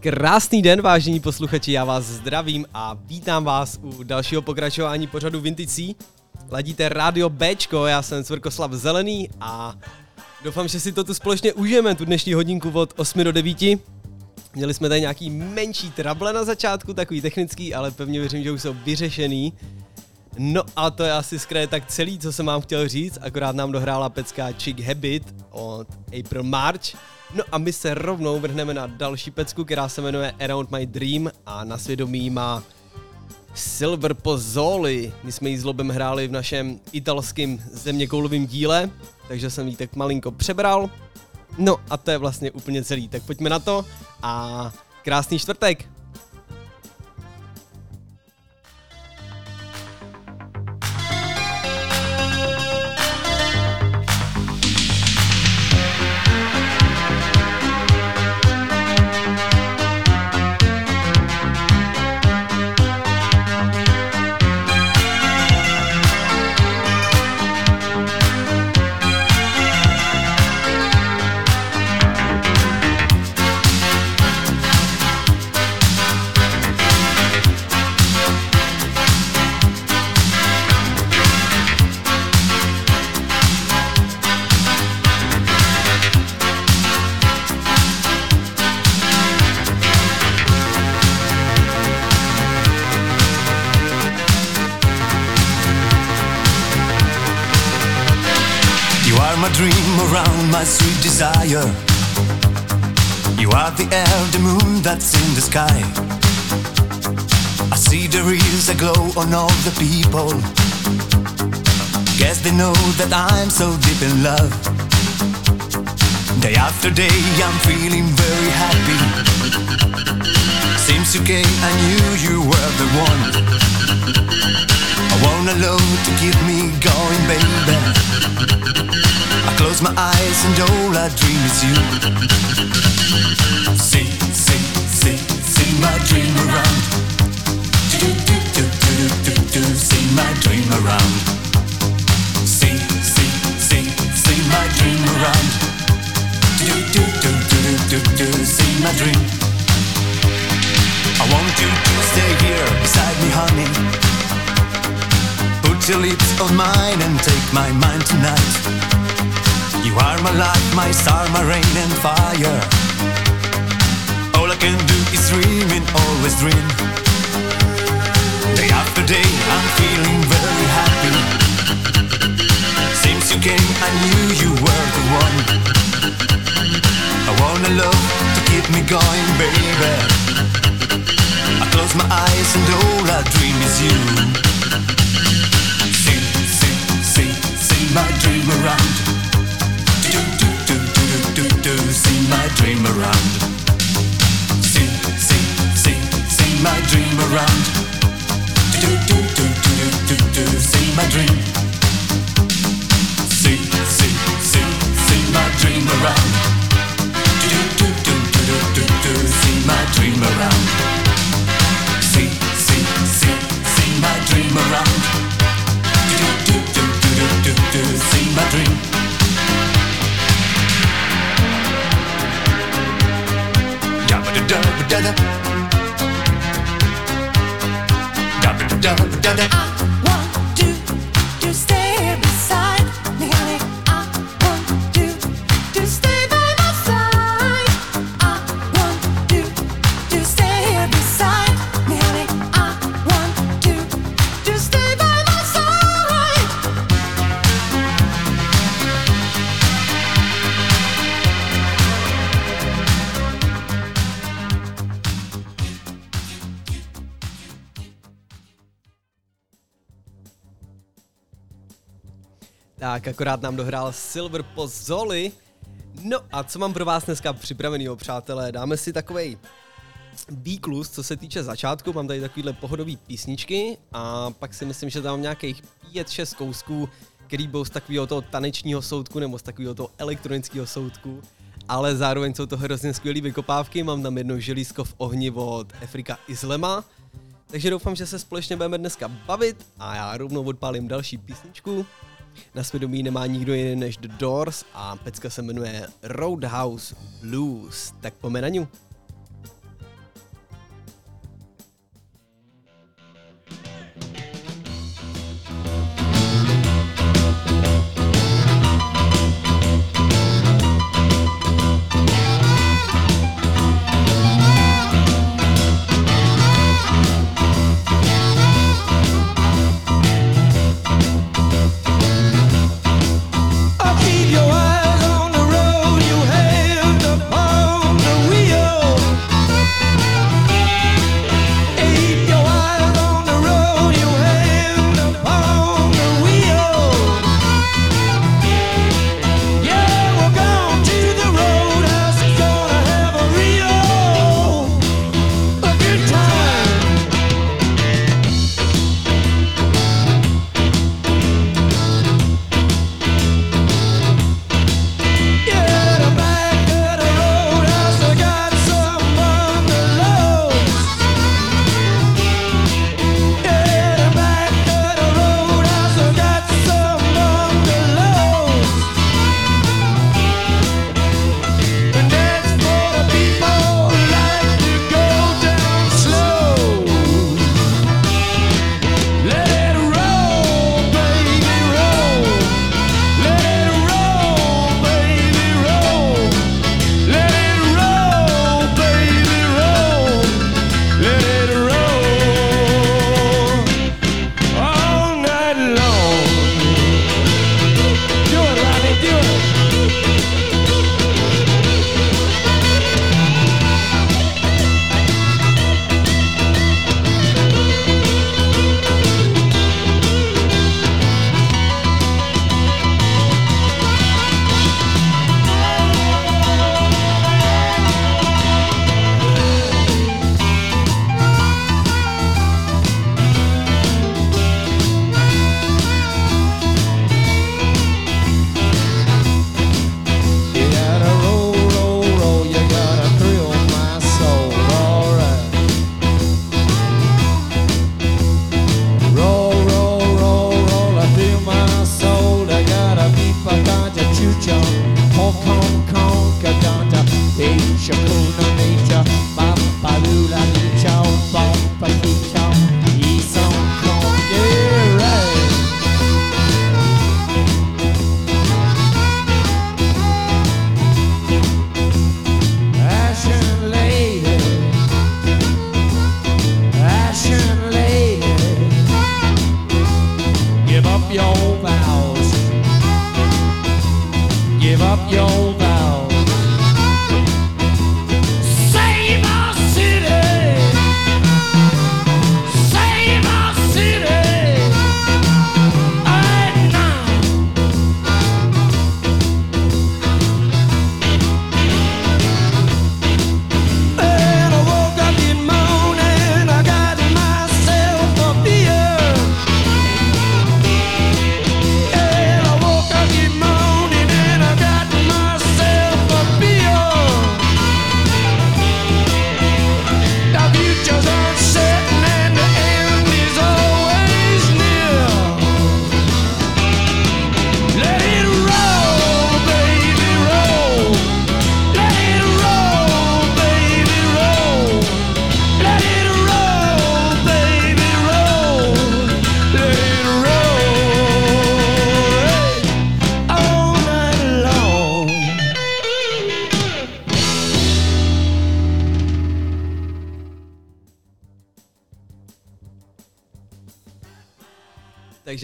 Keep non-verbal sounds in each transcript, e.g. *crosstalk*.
Krásný den, vážení posluchači, já vás zdravím a vítám vás u dalšího pokračování pořadu Vinticí. Ladíte rádio Bčko, já jsem Cvrkoslav Zelený a doufám, že si to tu společně užijeme, tu dnešní hodinku od 8 do 9. Měli jsme tady nějaký menší trable na začátku, takový technický, ale pevně věřím, že už jsou vyřešený. No a to je asi skraje tak celý, co jsem vám chtěl říct, akorát nám dohrála pecka Chick Habit od April March. No a my se rovnou vrhneme na další pecku, která se jmenuje Around My Dream a na svědomí má Silver Pozzoli. My jsme ji s Lobem hráli v našem italském zeměkoulovém díle, takže jsem ji tak malinko přebral. No a to je vlastně úplně celý, tak pojďme na to a krásný čtvrtek. Desire. You are the the moon that's in the sky. I see there is a glow on all the people. Guess they know that I'm so deep in love. Day after day, I'm feeling very happy. Since you came, I knew you were the one. I want a love to keep me going, baby. I close my eyes and all I dream is you. See, see, see, see my dream around. Do, do, do, do, do, do, do, see my dream around. See, see, see, see my dream around. Do, do, do, do, do, do, do, see my dream. I want you to stay here beside me, honey. Put your lips on mine and take my mind tonight. You are my light, my star, my rain and fire. All I can do is dream and always dream. Day after day, I'm feeling very happy. Since you came, I knew you were the one. I wanna love to keep me going, baby. I close my eyes and all I dream is you. My dream around do do do do do do do. see my dream around. See, see, see, see my dream around. Do do do do do do do see my dream. See, see, see, see my dream around. Do do do do do do do see my dream around. See, see, see, see my dream around. Do do do Akorát nám dohrál Silver Pozzoli. No a co mám pro vás dneska připravený, přátelé? Dáme si takovej výklus, co se týče začátku, mám tady takovýhle pohodový písničky a pak si myslím, že tam nějakých 5-6 kousků, který budou z takového toho tanečního soudku nebo z takového toho elektronického soudku, ale zároveň jsou to hrozně skvělé vykopávky, mám tam jedno želízko v ohni od Afrika Islema, takže doufám, že se společně budeme dneska bavit a já rovnou odpálím další písničku na svědomí nemá nikdo jiný než The Doors a pecka se jmenuje Roadhouse Blues. Tak pome na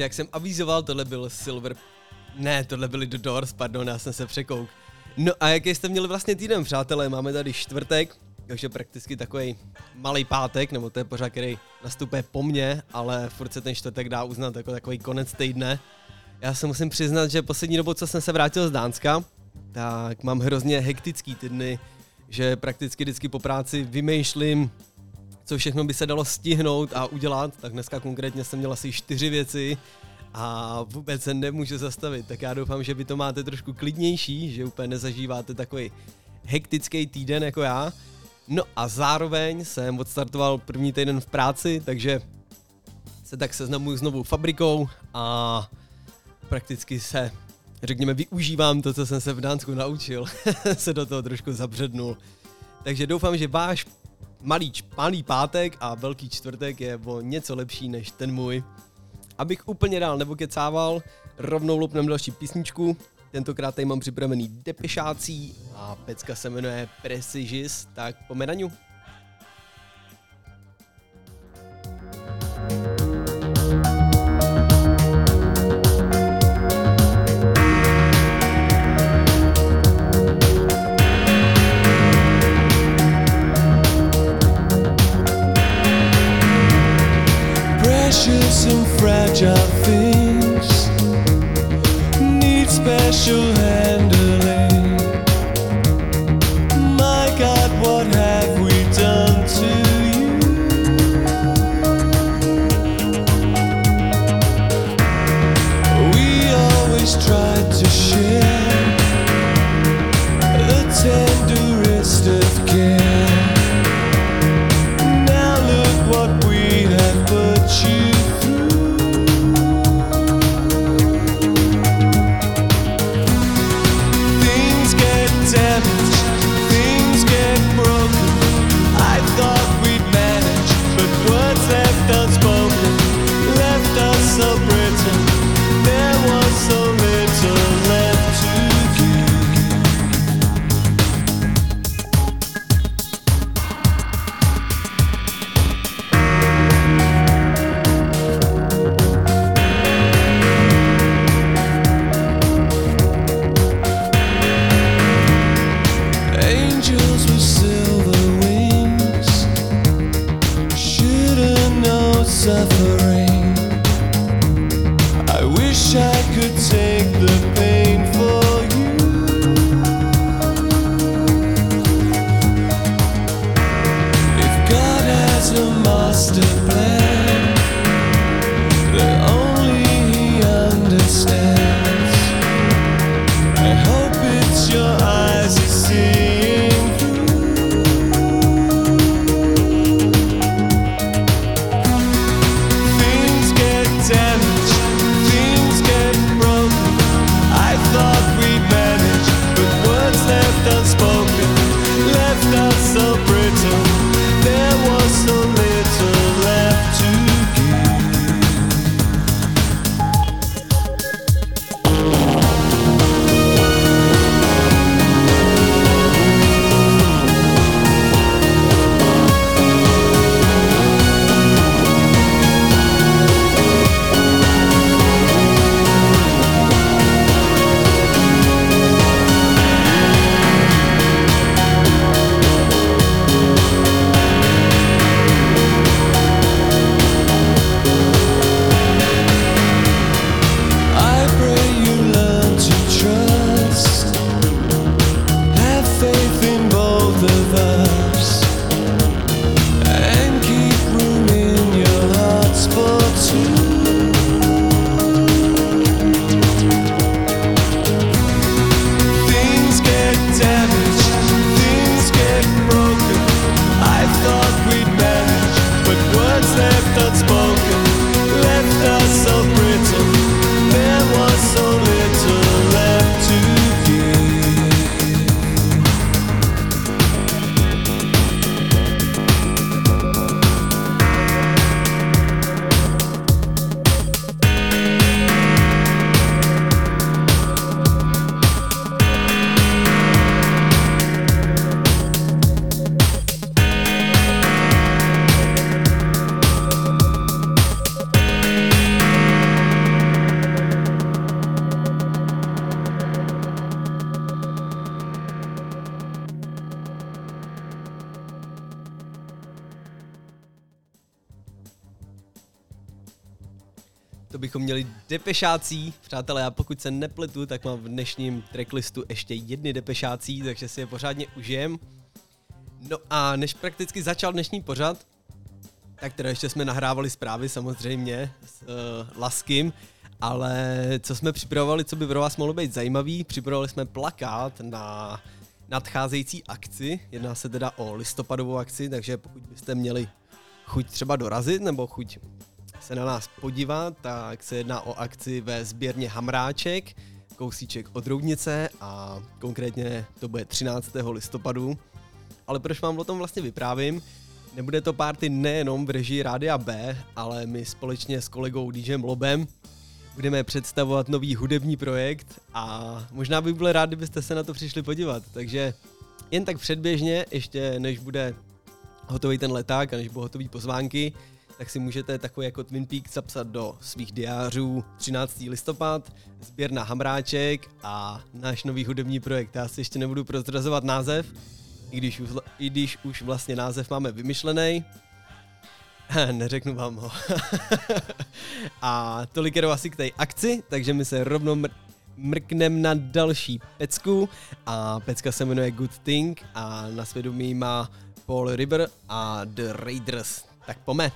jak jsem avizoval, tohle byl Silver... Ne, tohle byly The Doors, pardon, já jsem se překouk. No a jaký jste měli vlastně týden, přátelé? Máme tady čtvrtek, takže prakticky takový malý pátek, nebo to je pořád, který nastupuje po mně, ale furt se ten čtvrtek dá uznat jako takový konec týdne. Já se musím přiznat, že poslední dobou, co jsem se vrátil z Dánska, tak mám hrozně hektický týdny, že prakticky vždycky po práci vymýšlím, co všechno by se dalo stihnout a udělat, tak dneska konkrétně jsem měl asi čtyři věci a vůbec se nemůžu zastavit, tak já doufám, že vy to máte trošku klidnější, že úplně nezažíváte takový hektický týden jako já. No a zároveň jsem odstartoval první týden v práci, takže se tak seznamuju s novou fabrikou a prakticky se, řekněme, využívám to, co jsem se v Dánsku naučil, *laughs* se do toho trošku zabřednul. Takže doufám, že váš malý, malý pátek a velký čtvrtek je o něco lepší než ten můj. Abych úplně dál nebo kecával, rovnou lupnem další písničku. Tentokrát tady mám připravený depešácí a pecka se jmenuje Presigis, tak po medaňu. fragile thing. Depešácí. Přátelé, a pokud se nepletu, tak mám v dnešním tracklistu ještě jedny depešácí, takže si je pořádně užijem. No a než prakticky začal dnešní pořad, tak teda ještě jsme nahrávali zprávy samozřejmě s uh, Laskym, ale co jsme připravovali, co by pro vás mohlo být zajímavý, připravovali jsme plakát na nadcházející akci. Jedná se teda o listopadovou akci, takže pokud byste měli chuť třeba dorazit nebo chuť se na nás podívat, tak se jedná o akci ve sběrně Hamráček, kousíček od Roudnice a konkrétně to bude 13. listopadu. Ale proč vám o tom vlastně vyprávím? Nebude to party nejenom v režii Rádia B, ale my společně s kolegou DJem Lobem budeme představovat nový hudební projekt a možná bych byl rád, kdybyste se na to přišli podívat. Takže jen tak předběžně, ještě než bude hotový ten leták a než budou hotový pozvánky, tak si můžete takový jako Twin Peaks zapsat do svých diářů 13. listopad, sběr na Hamráček a náš nový hudební projekt. Já si ještě nebudu prozrazovat název, i když, už, i když už vlastně název máme vymyšlený. *laughs* Neřeknu vám ho. *laughs* a tolik jenom asi k té akci, takže my se rovnou mr- mrknem na další pecku a pecka se jmenuje Good Thing a na svědomí má Paul River a The Raiders. Tak pome.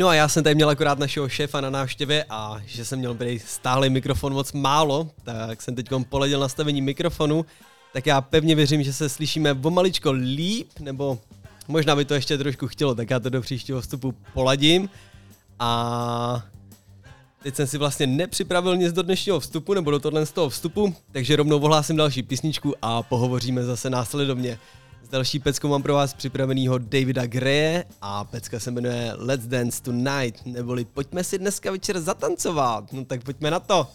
No a já jsem tady měl akorát našeho šéfa na návštěvě a že jsem měl tady stáhlý mikrofon moc málo, tak jsem teď poledil nastavení mikrofonu, tak já pevně věřím, že se slyšíme o maličko líp, nebo možná by to ještě trošku chtělo, tak já to do příštího vstupu poladím. A teď jsem si vlastně nepřipravil nic do dnešního vstupu, nebo do tohle z toho vstupu, takže rovnou ohlásím další písničku a pohovoříme zase následovně. Další pecku mám pro vás připravenýho Davida Greje a pecka se jmenuje Let's Dance Tonight, neboli pojďme si dneska večer zatancovat. No tak pojďme na to.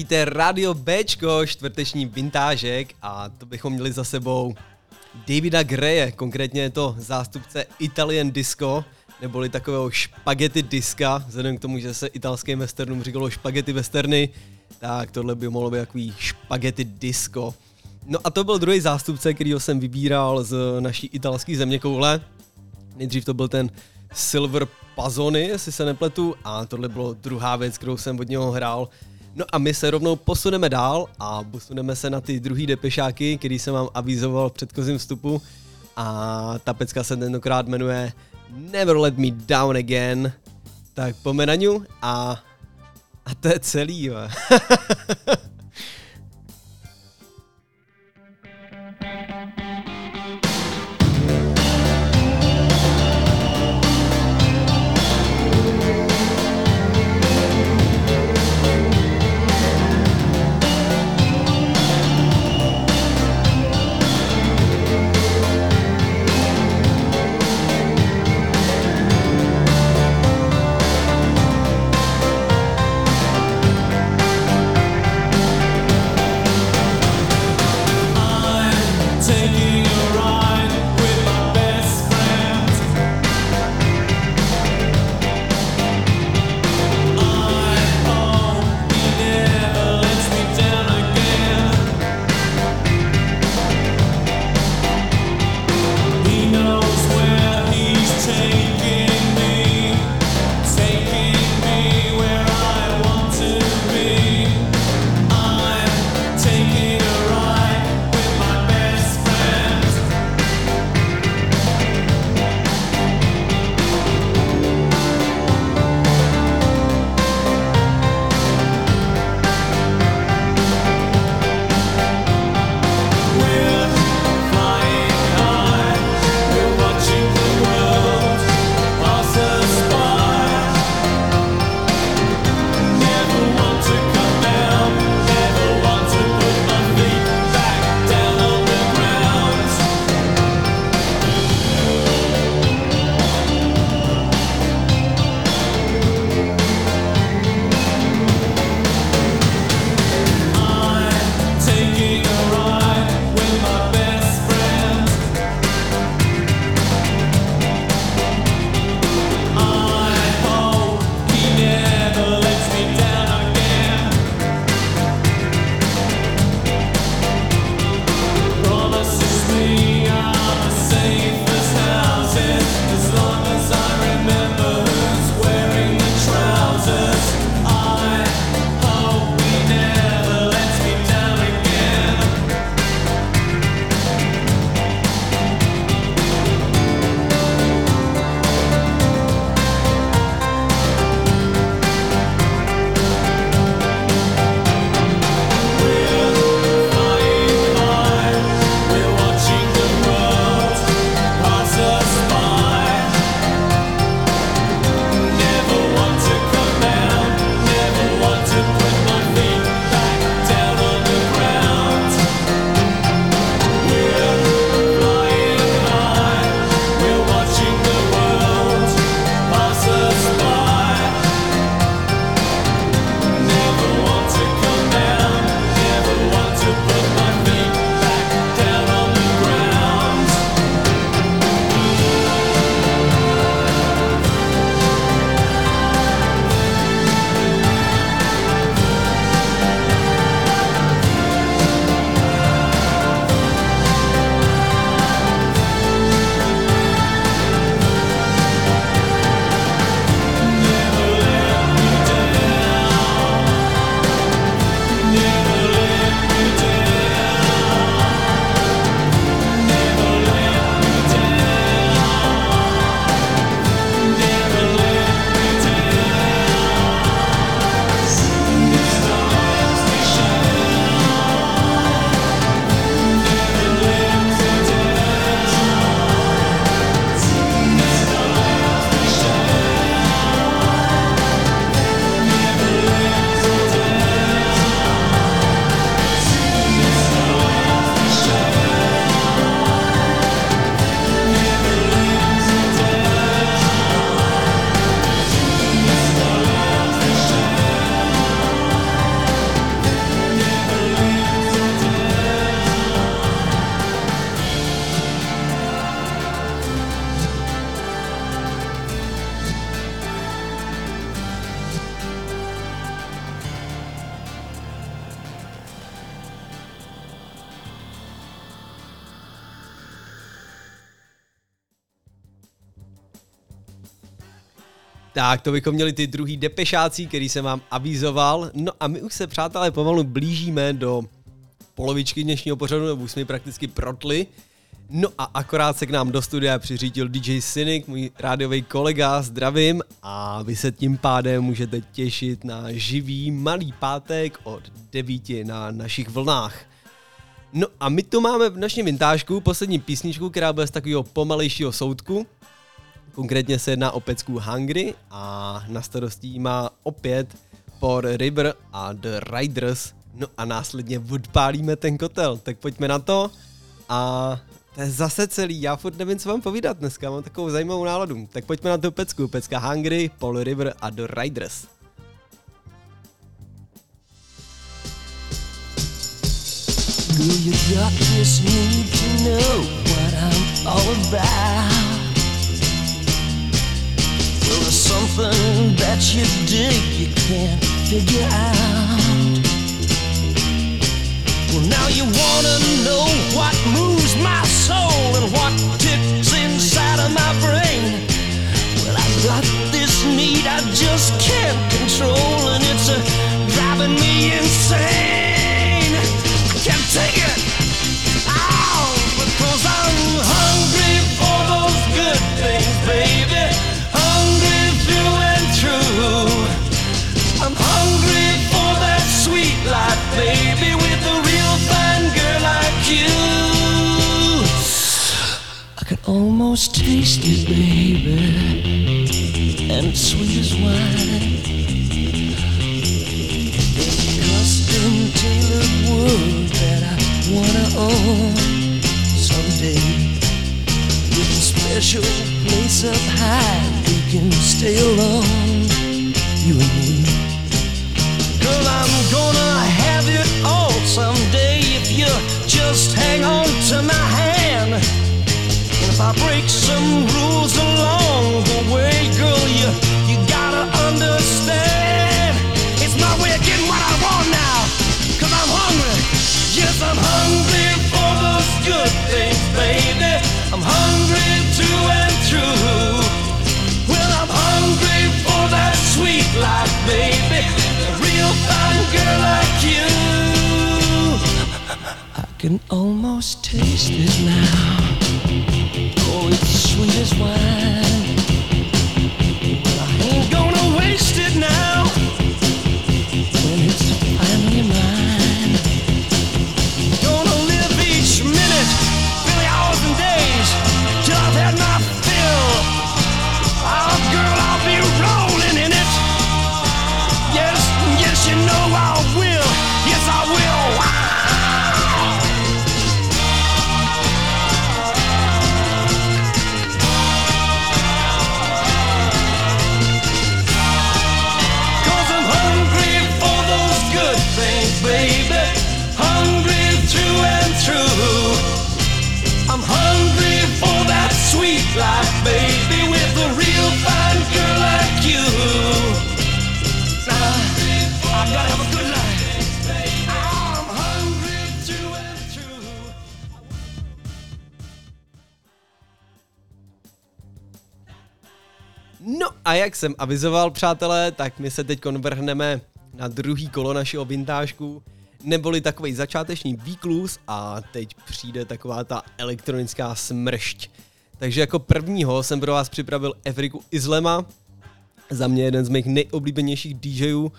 Ladíte Radio Bčko, čtvrteční vintážek a to bychom měli za sebou Davida Greje, konkrétně je to zástupce Italian Disco, neboli takového špagety diska, vzhledem k tomu, že se italským westernům říkalo špagety westerny, tak tohle by mohlo být takový špagety disco. No a to byl druhý zástupce, kterýho jsem vybíral z naší italské zeměkoule. Nejdřív to byl ten Silver Pazony, jestli se nepletu, a tohle bylo druhá věc, kterou jsem od něho hrál. No a my se rovnou posuneme dál a posuneme se na ty druhý depešáky, který jsem vám avizoval v předchozím vstupu. A ta pecka se tentokrát jmenuje Never Let Me Down Again. Tak pomenaňu a, a to je celý, *laughs* Tak, to bychom měli ty druhý depešácí, který jsem vám avizoval. No a my už se, přátelé, pomalu blížíme do polovičky dnešního pořadu, nebo už jsme prakticky protli. No a akorát se k nám do studia přiřítil DJ Cynic, můj rádiový kolega, zdravím a vy se tím pádem můžete těšit na živý malý pátek od 9 na našich vlnách. No a my tu máme v našem vintážku poslední písničku, která bude z takového pomalejšího soudku. Konkrétně se jedná o pecku Hungry a na starostí má opět Por River a The Riders. No a následně odpálíme ten kotel, tak pojďme na to. A to je zase celý, já furt nevím, co vám povídat dneska, mám takovou zajímavou náladu. Tak pojďme na tu pecku, pecka Hungry, Paul River a The Riders. Girl, you got this need to know what I'm all about. Well, something that you dig you can't figure out. Well, now you wanna know what moves my soul and what ticks inside of my brain. Well, I got this need I just can't control, and it's uh, driving me insane. I can't take it. Almost taste it, baby, and sweet as wine. There's a custom-tailored world that I wanna own someday. With a special place up high, we can stay alone, you and me. Girl, I'm gonna have it all someday if you just hang on to my hand. I break some rules along the way, girl, you you gotta understand. It's my way of getting what I want I'm hungry. Yes, I'm hungry for those good things, baby. I'm hungry and. Well, I'm hungry for that sweet life, baby. A real fine girl like you. I can almost taste it now. It's sweet as wine. A jak jsem avizoval, přátelé, tak my se teď vrhneme na druhý kolo našeho vintážku, neboli takový začáteční výklus a teď přijde taková ta elektronická smršť. Takže jako prvního jsem pro vás připravil Afriku Islema, za mě jeden z mých nejoblíbenějších DJů.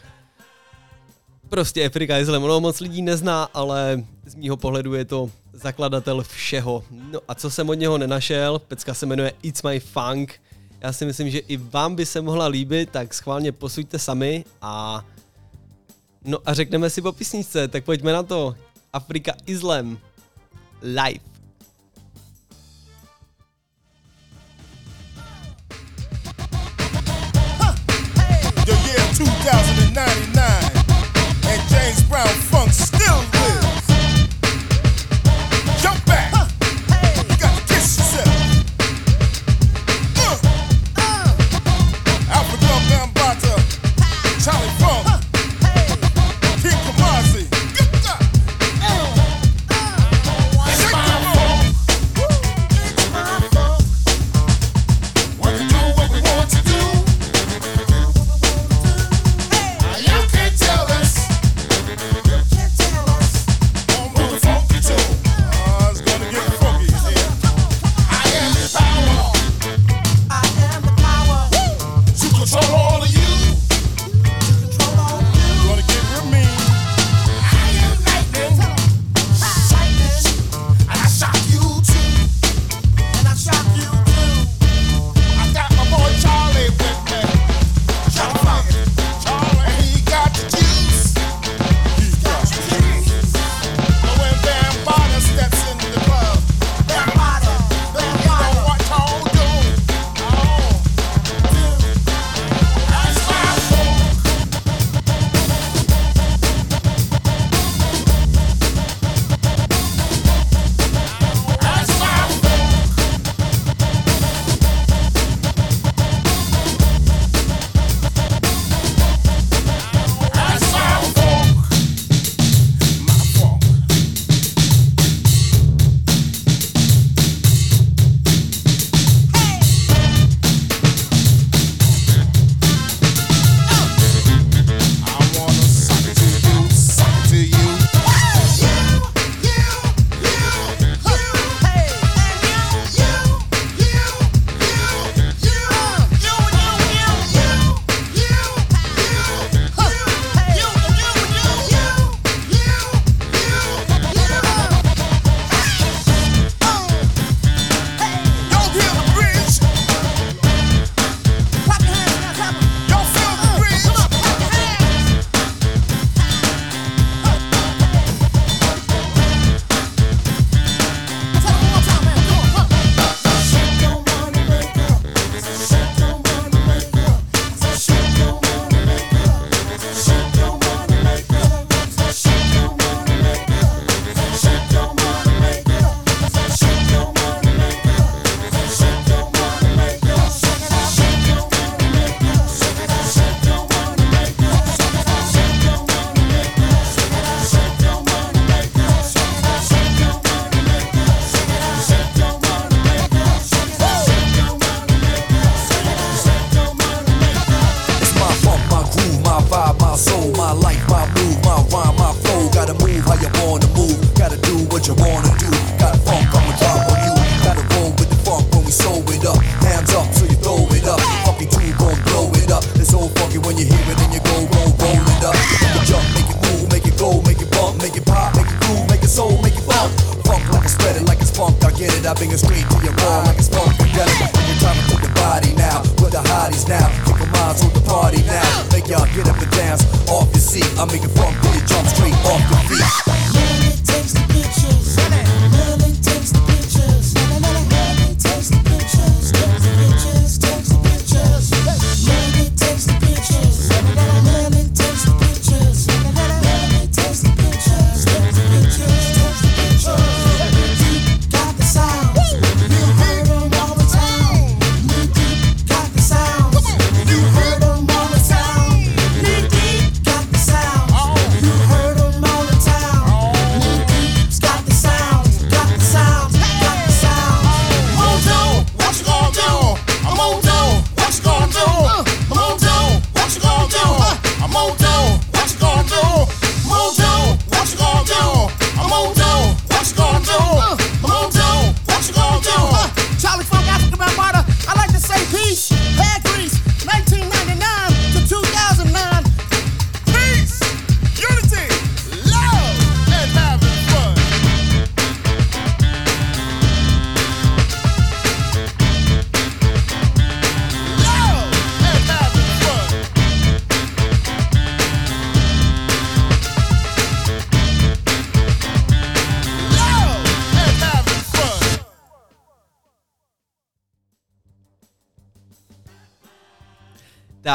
Prostě Afrika Islam, ono moc lidí nezná, ale z mýho pohledu je to zakladatel všeho. No a co jsem od něho nenašel, pecka se jmenuje It's My Funk, já si myslím, že i vám by se mohla líbit, tak schválně posuďte sami a no a řekneme si po písničce, tak pojďme na to. Afrika Islam live. The year 2099, and James Brown funk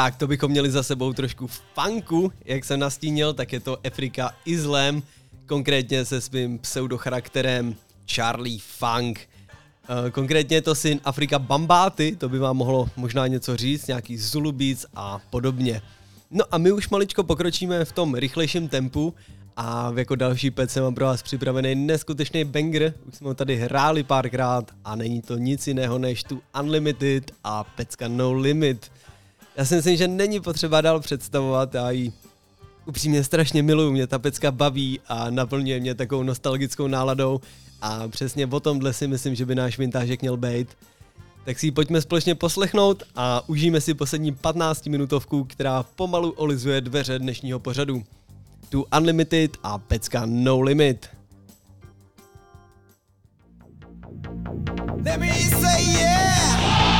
Tak, to bychom měli za sebou trošku funku, jak jsem nastínil, tak je to Afrika Islam, konkrétně se svým pseudocharakterem Charlie Funk. Eh, Konkrétně je to syn Afrika Bambáty, to by vám mohlo možná něco říct, nějaký Zulu Beats a podobně. No a my už maličko pokročíme v tom rychlejším tempu a jako další pec jsem mám pro vás připravený neskutečný banger, už jsme ho tady hráli párkrát a není to nic jiného než tu Unlimited a pecka No Limit. Já si myslím, že není potřeba dál představovat, já ji upřímně strašně miluju, mě ta pecka baví a naplňuje mě takovou nostalgickou náladou a přesně o tomhle si myslím, že by náš vintážek měl být. Tak si ji pojďme společně poslechnout a užijeme si poslední 15 minutovku, která pomalu olizuje dveře dnešního pořadu. Tu Unlimited a pecka No Limit. Let me say yeah.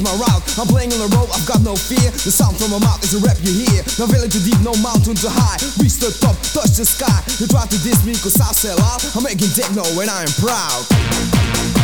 Is my route. I'm playing on the road, I've got no fear. The sound from my mouth is a rap you hear. No valley too deep, no mountain too high. Reach the top, touch the sky. You try to diss me cause I sell out. I'm making techno and I am proud.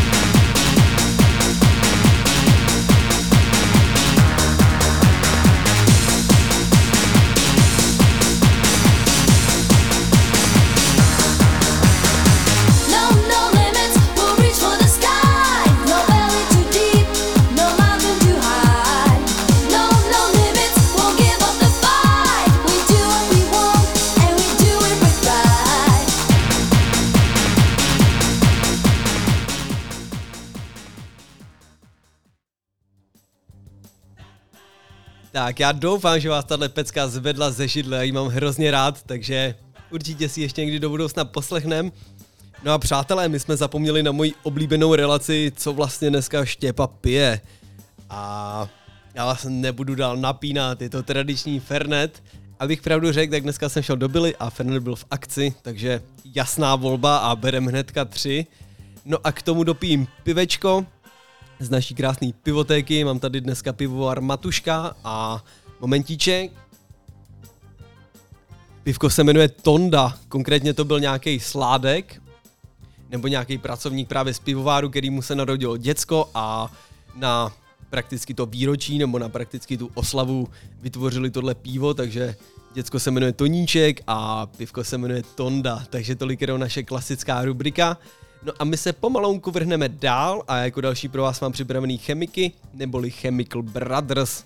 Tak já doufám, že vás tahle pecka zvedla ze židle, já ji mám hrozně rád, takže určitě si ještě někdy do budoucna poslechnem. No a přátelé, my jsme zapomněli na moji oblíbenou relaci, co vlastně dneska Štěpa pije. A já vás nebudu dál napínat, je to tradiční Fernet. Abych pravdu řekl, tak dneska jsem šel do Billy a Fernet byl v akci, takže jasná volba a berem hnedka tři. No a k tomu dopijím pivečko, z naší krásné pivotéky. Mám tady dneska pivovar Matuška a momentíček. Pivko se jmenuje Tonda, konkrétně to byl nějaký sládek, nebo nějaký pracovník právě z pivováru, který mu se narodilo děcko a na prakticky to výročí nebo na prakticky tu oslavu vytvořili tohle pivo, takže děcko se jmenuje Toníček a pivko se jmenuje Tonda, takže tolik je naše klasická rubrika. No a my se pomalounku vrhneme dál a jako další pro vás mám připravený chemiky, neboli Chemical Brothers.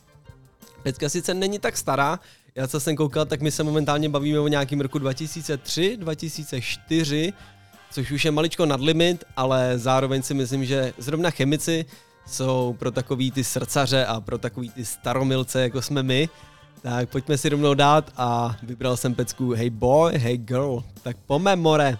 Pecka sice není tak stará, já co jsem koukal, tak my se momentálně bavíme o nějakým roku 2003, 2004, což už je maličko nad limit, ale zároveň si myslím, že zrovna chemici jsou pro takový ty srdcaře a pro takový ty staromilce, jako jsme my. Tak pojďme si rovnou dát a vybral jsem pecku Hey boy, hey girl. Tak pome more.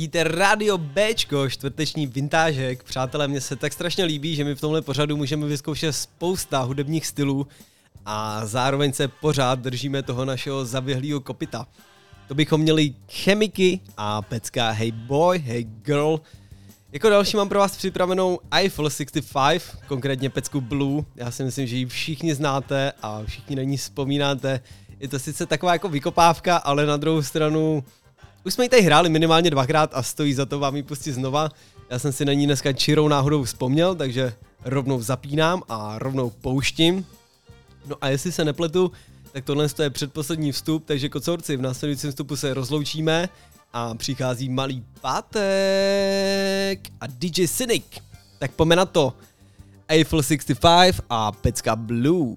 Ladíte Radio Bčko, čtvrteční vintážek. Přátelé, mně se tak strašně líbí, že my v tomhle pořadu můžeme vyzkoušet spousta hudebních stylů a zároveň se pořád držíme toho našeho zaběhlého kopita. To bychom měli chemiky a pecka Hey Boy, Hey Girl. Jako další mám pro vás připravenou Eiffel 65, konkrétně pecku Blue. Já si myslím, že ji všichni znáte a všichni na ní vzpomínáte. Je to sice taková jako vykopávka, ale na druhou stranu už jsme ji tady hráli minimálně dvakrát a stojí za to vám ji pustit znova. Já jsem si na ní dneska čirou náhodou vzpomněl, takže rovnou zapínám a rovnou pouštím. No a jestli se nepletu, tak tohle je předposlední vstup, takže kocourci, v následujícím vstupu se rozloučíme a přichází malý pátek a DJ Cynic. Tak pojďme na to. Eiffel 65 a pecka Blue.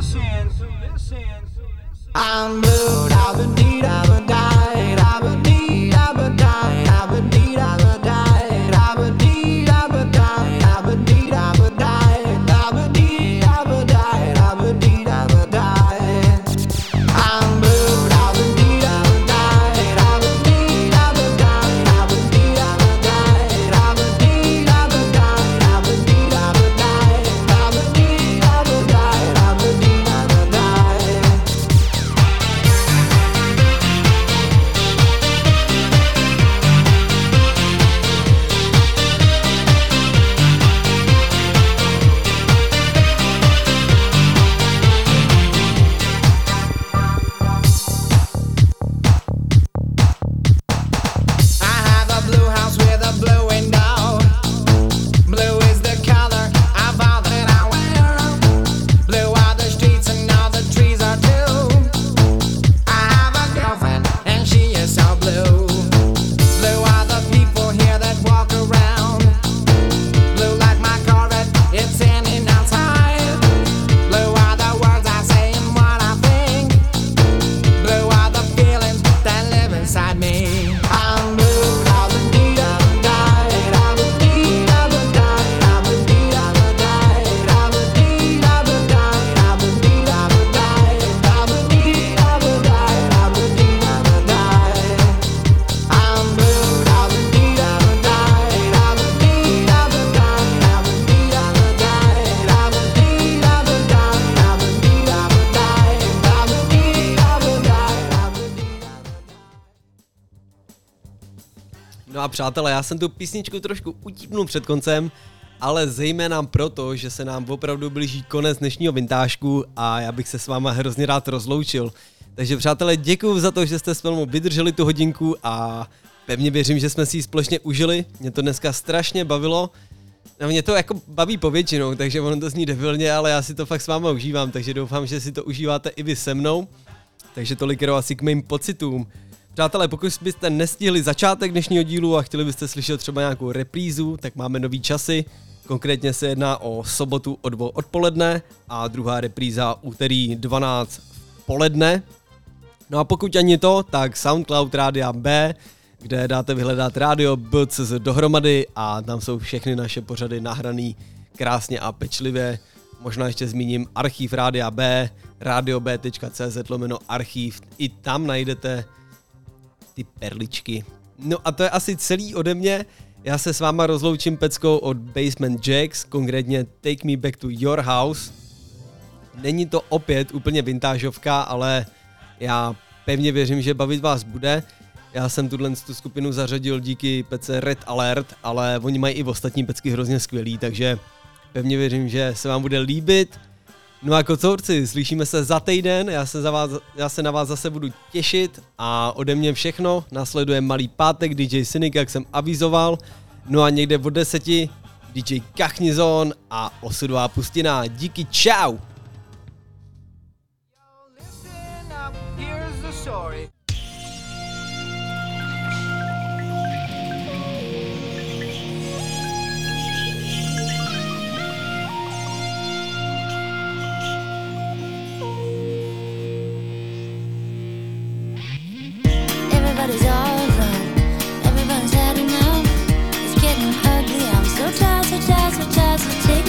I'm blue, I've been deed, I've been died, I've been deed, I've been died, přátelé, já jsem tu písničku trošku utípnul před koncem, ale zejména proto, že se nám opravdu blíží konec dnešního vintážku a já bych se s váma hrozně rád rozloučil. Takže přátelé, děkuji za to, že jste s mnou vydrželi tu hodinku a pevně věřím, že jsme si ji společně užili. Mě to dneska strašně bavilo. No, mě to jako baví povětšinou, takže ono to zní debilně, ale já si to fakt s váma užívám, takže doufám, že si to užíváte i vy se mnou. Takže tolik asi k mým pocitům. Přátelé, pokud byste nestihli začátek dnešního dílu a chtěli byste slyšet třeba nějakou reprízu, tak máme nový časy. Konkrétně se jedná o sobotu o dvou odpoledne a druhá repríza úterý 12 v poledne. No a pokud ani to, tak Soundcloud Rádia B, kde dáte vyhledat rádio BCZ dohromady a tam jsou všechny naše pořady nahraný krásně a pečlivě. Možná ještě zmíním archív Rádia B, radiob.cz lomeno archív, i tam najdete ty perličky. No a to je asi celý ode mě. Já se s váma rozloučím peckou od Basement Jacks, konkrétně Take Me Back to Your House. Není to opět úplně vintážovka, ale já pevně věřím, že bavit vás bude. Já jsem tuhle tu skupinu zařadil díky pece Red Alert, ale oni mají i ostatní pecky hrozně skvělý, takže pevně věřím, že se vám bude líbit. No a kocourci, slyšíme se za týden, já se, za vás, já se na vás zase budu těšit a ode mě všechno, následuje malý pátek DJ Cynic, jak jsem avizoval, no a někde od deseti DJ Kachnizon a osudová pustina. Díky, čau! Everybody's heading out. It's getting ugly. I'm so tired, so tired, so tired, so tired.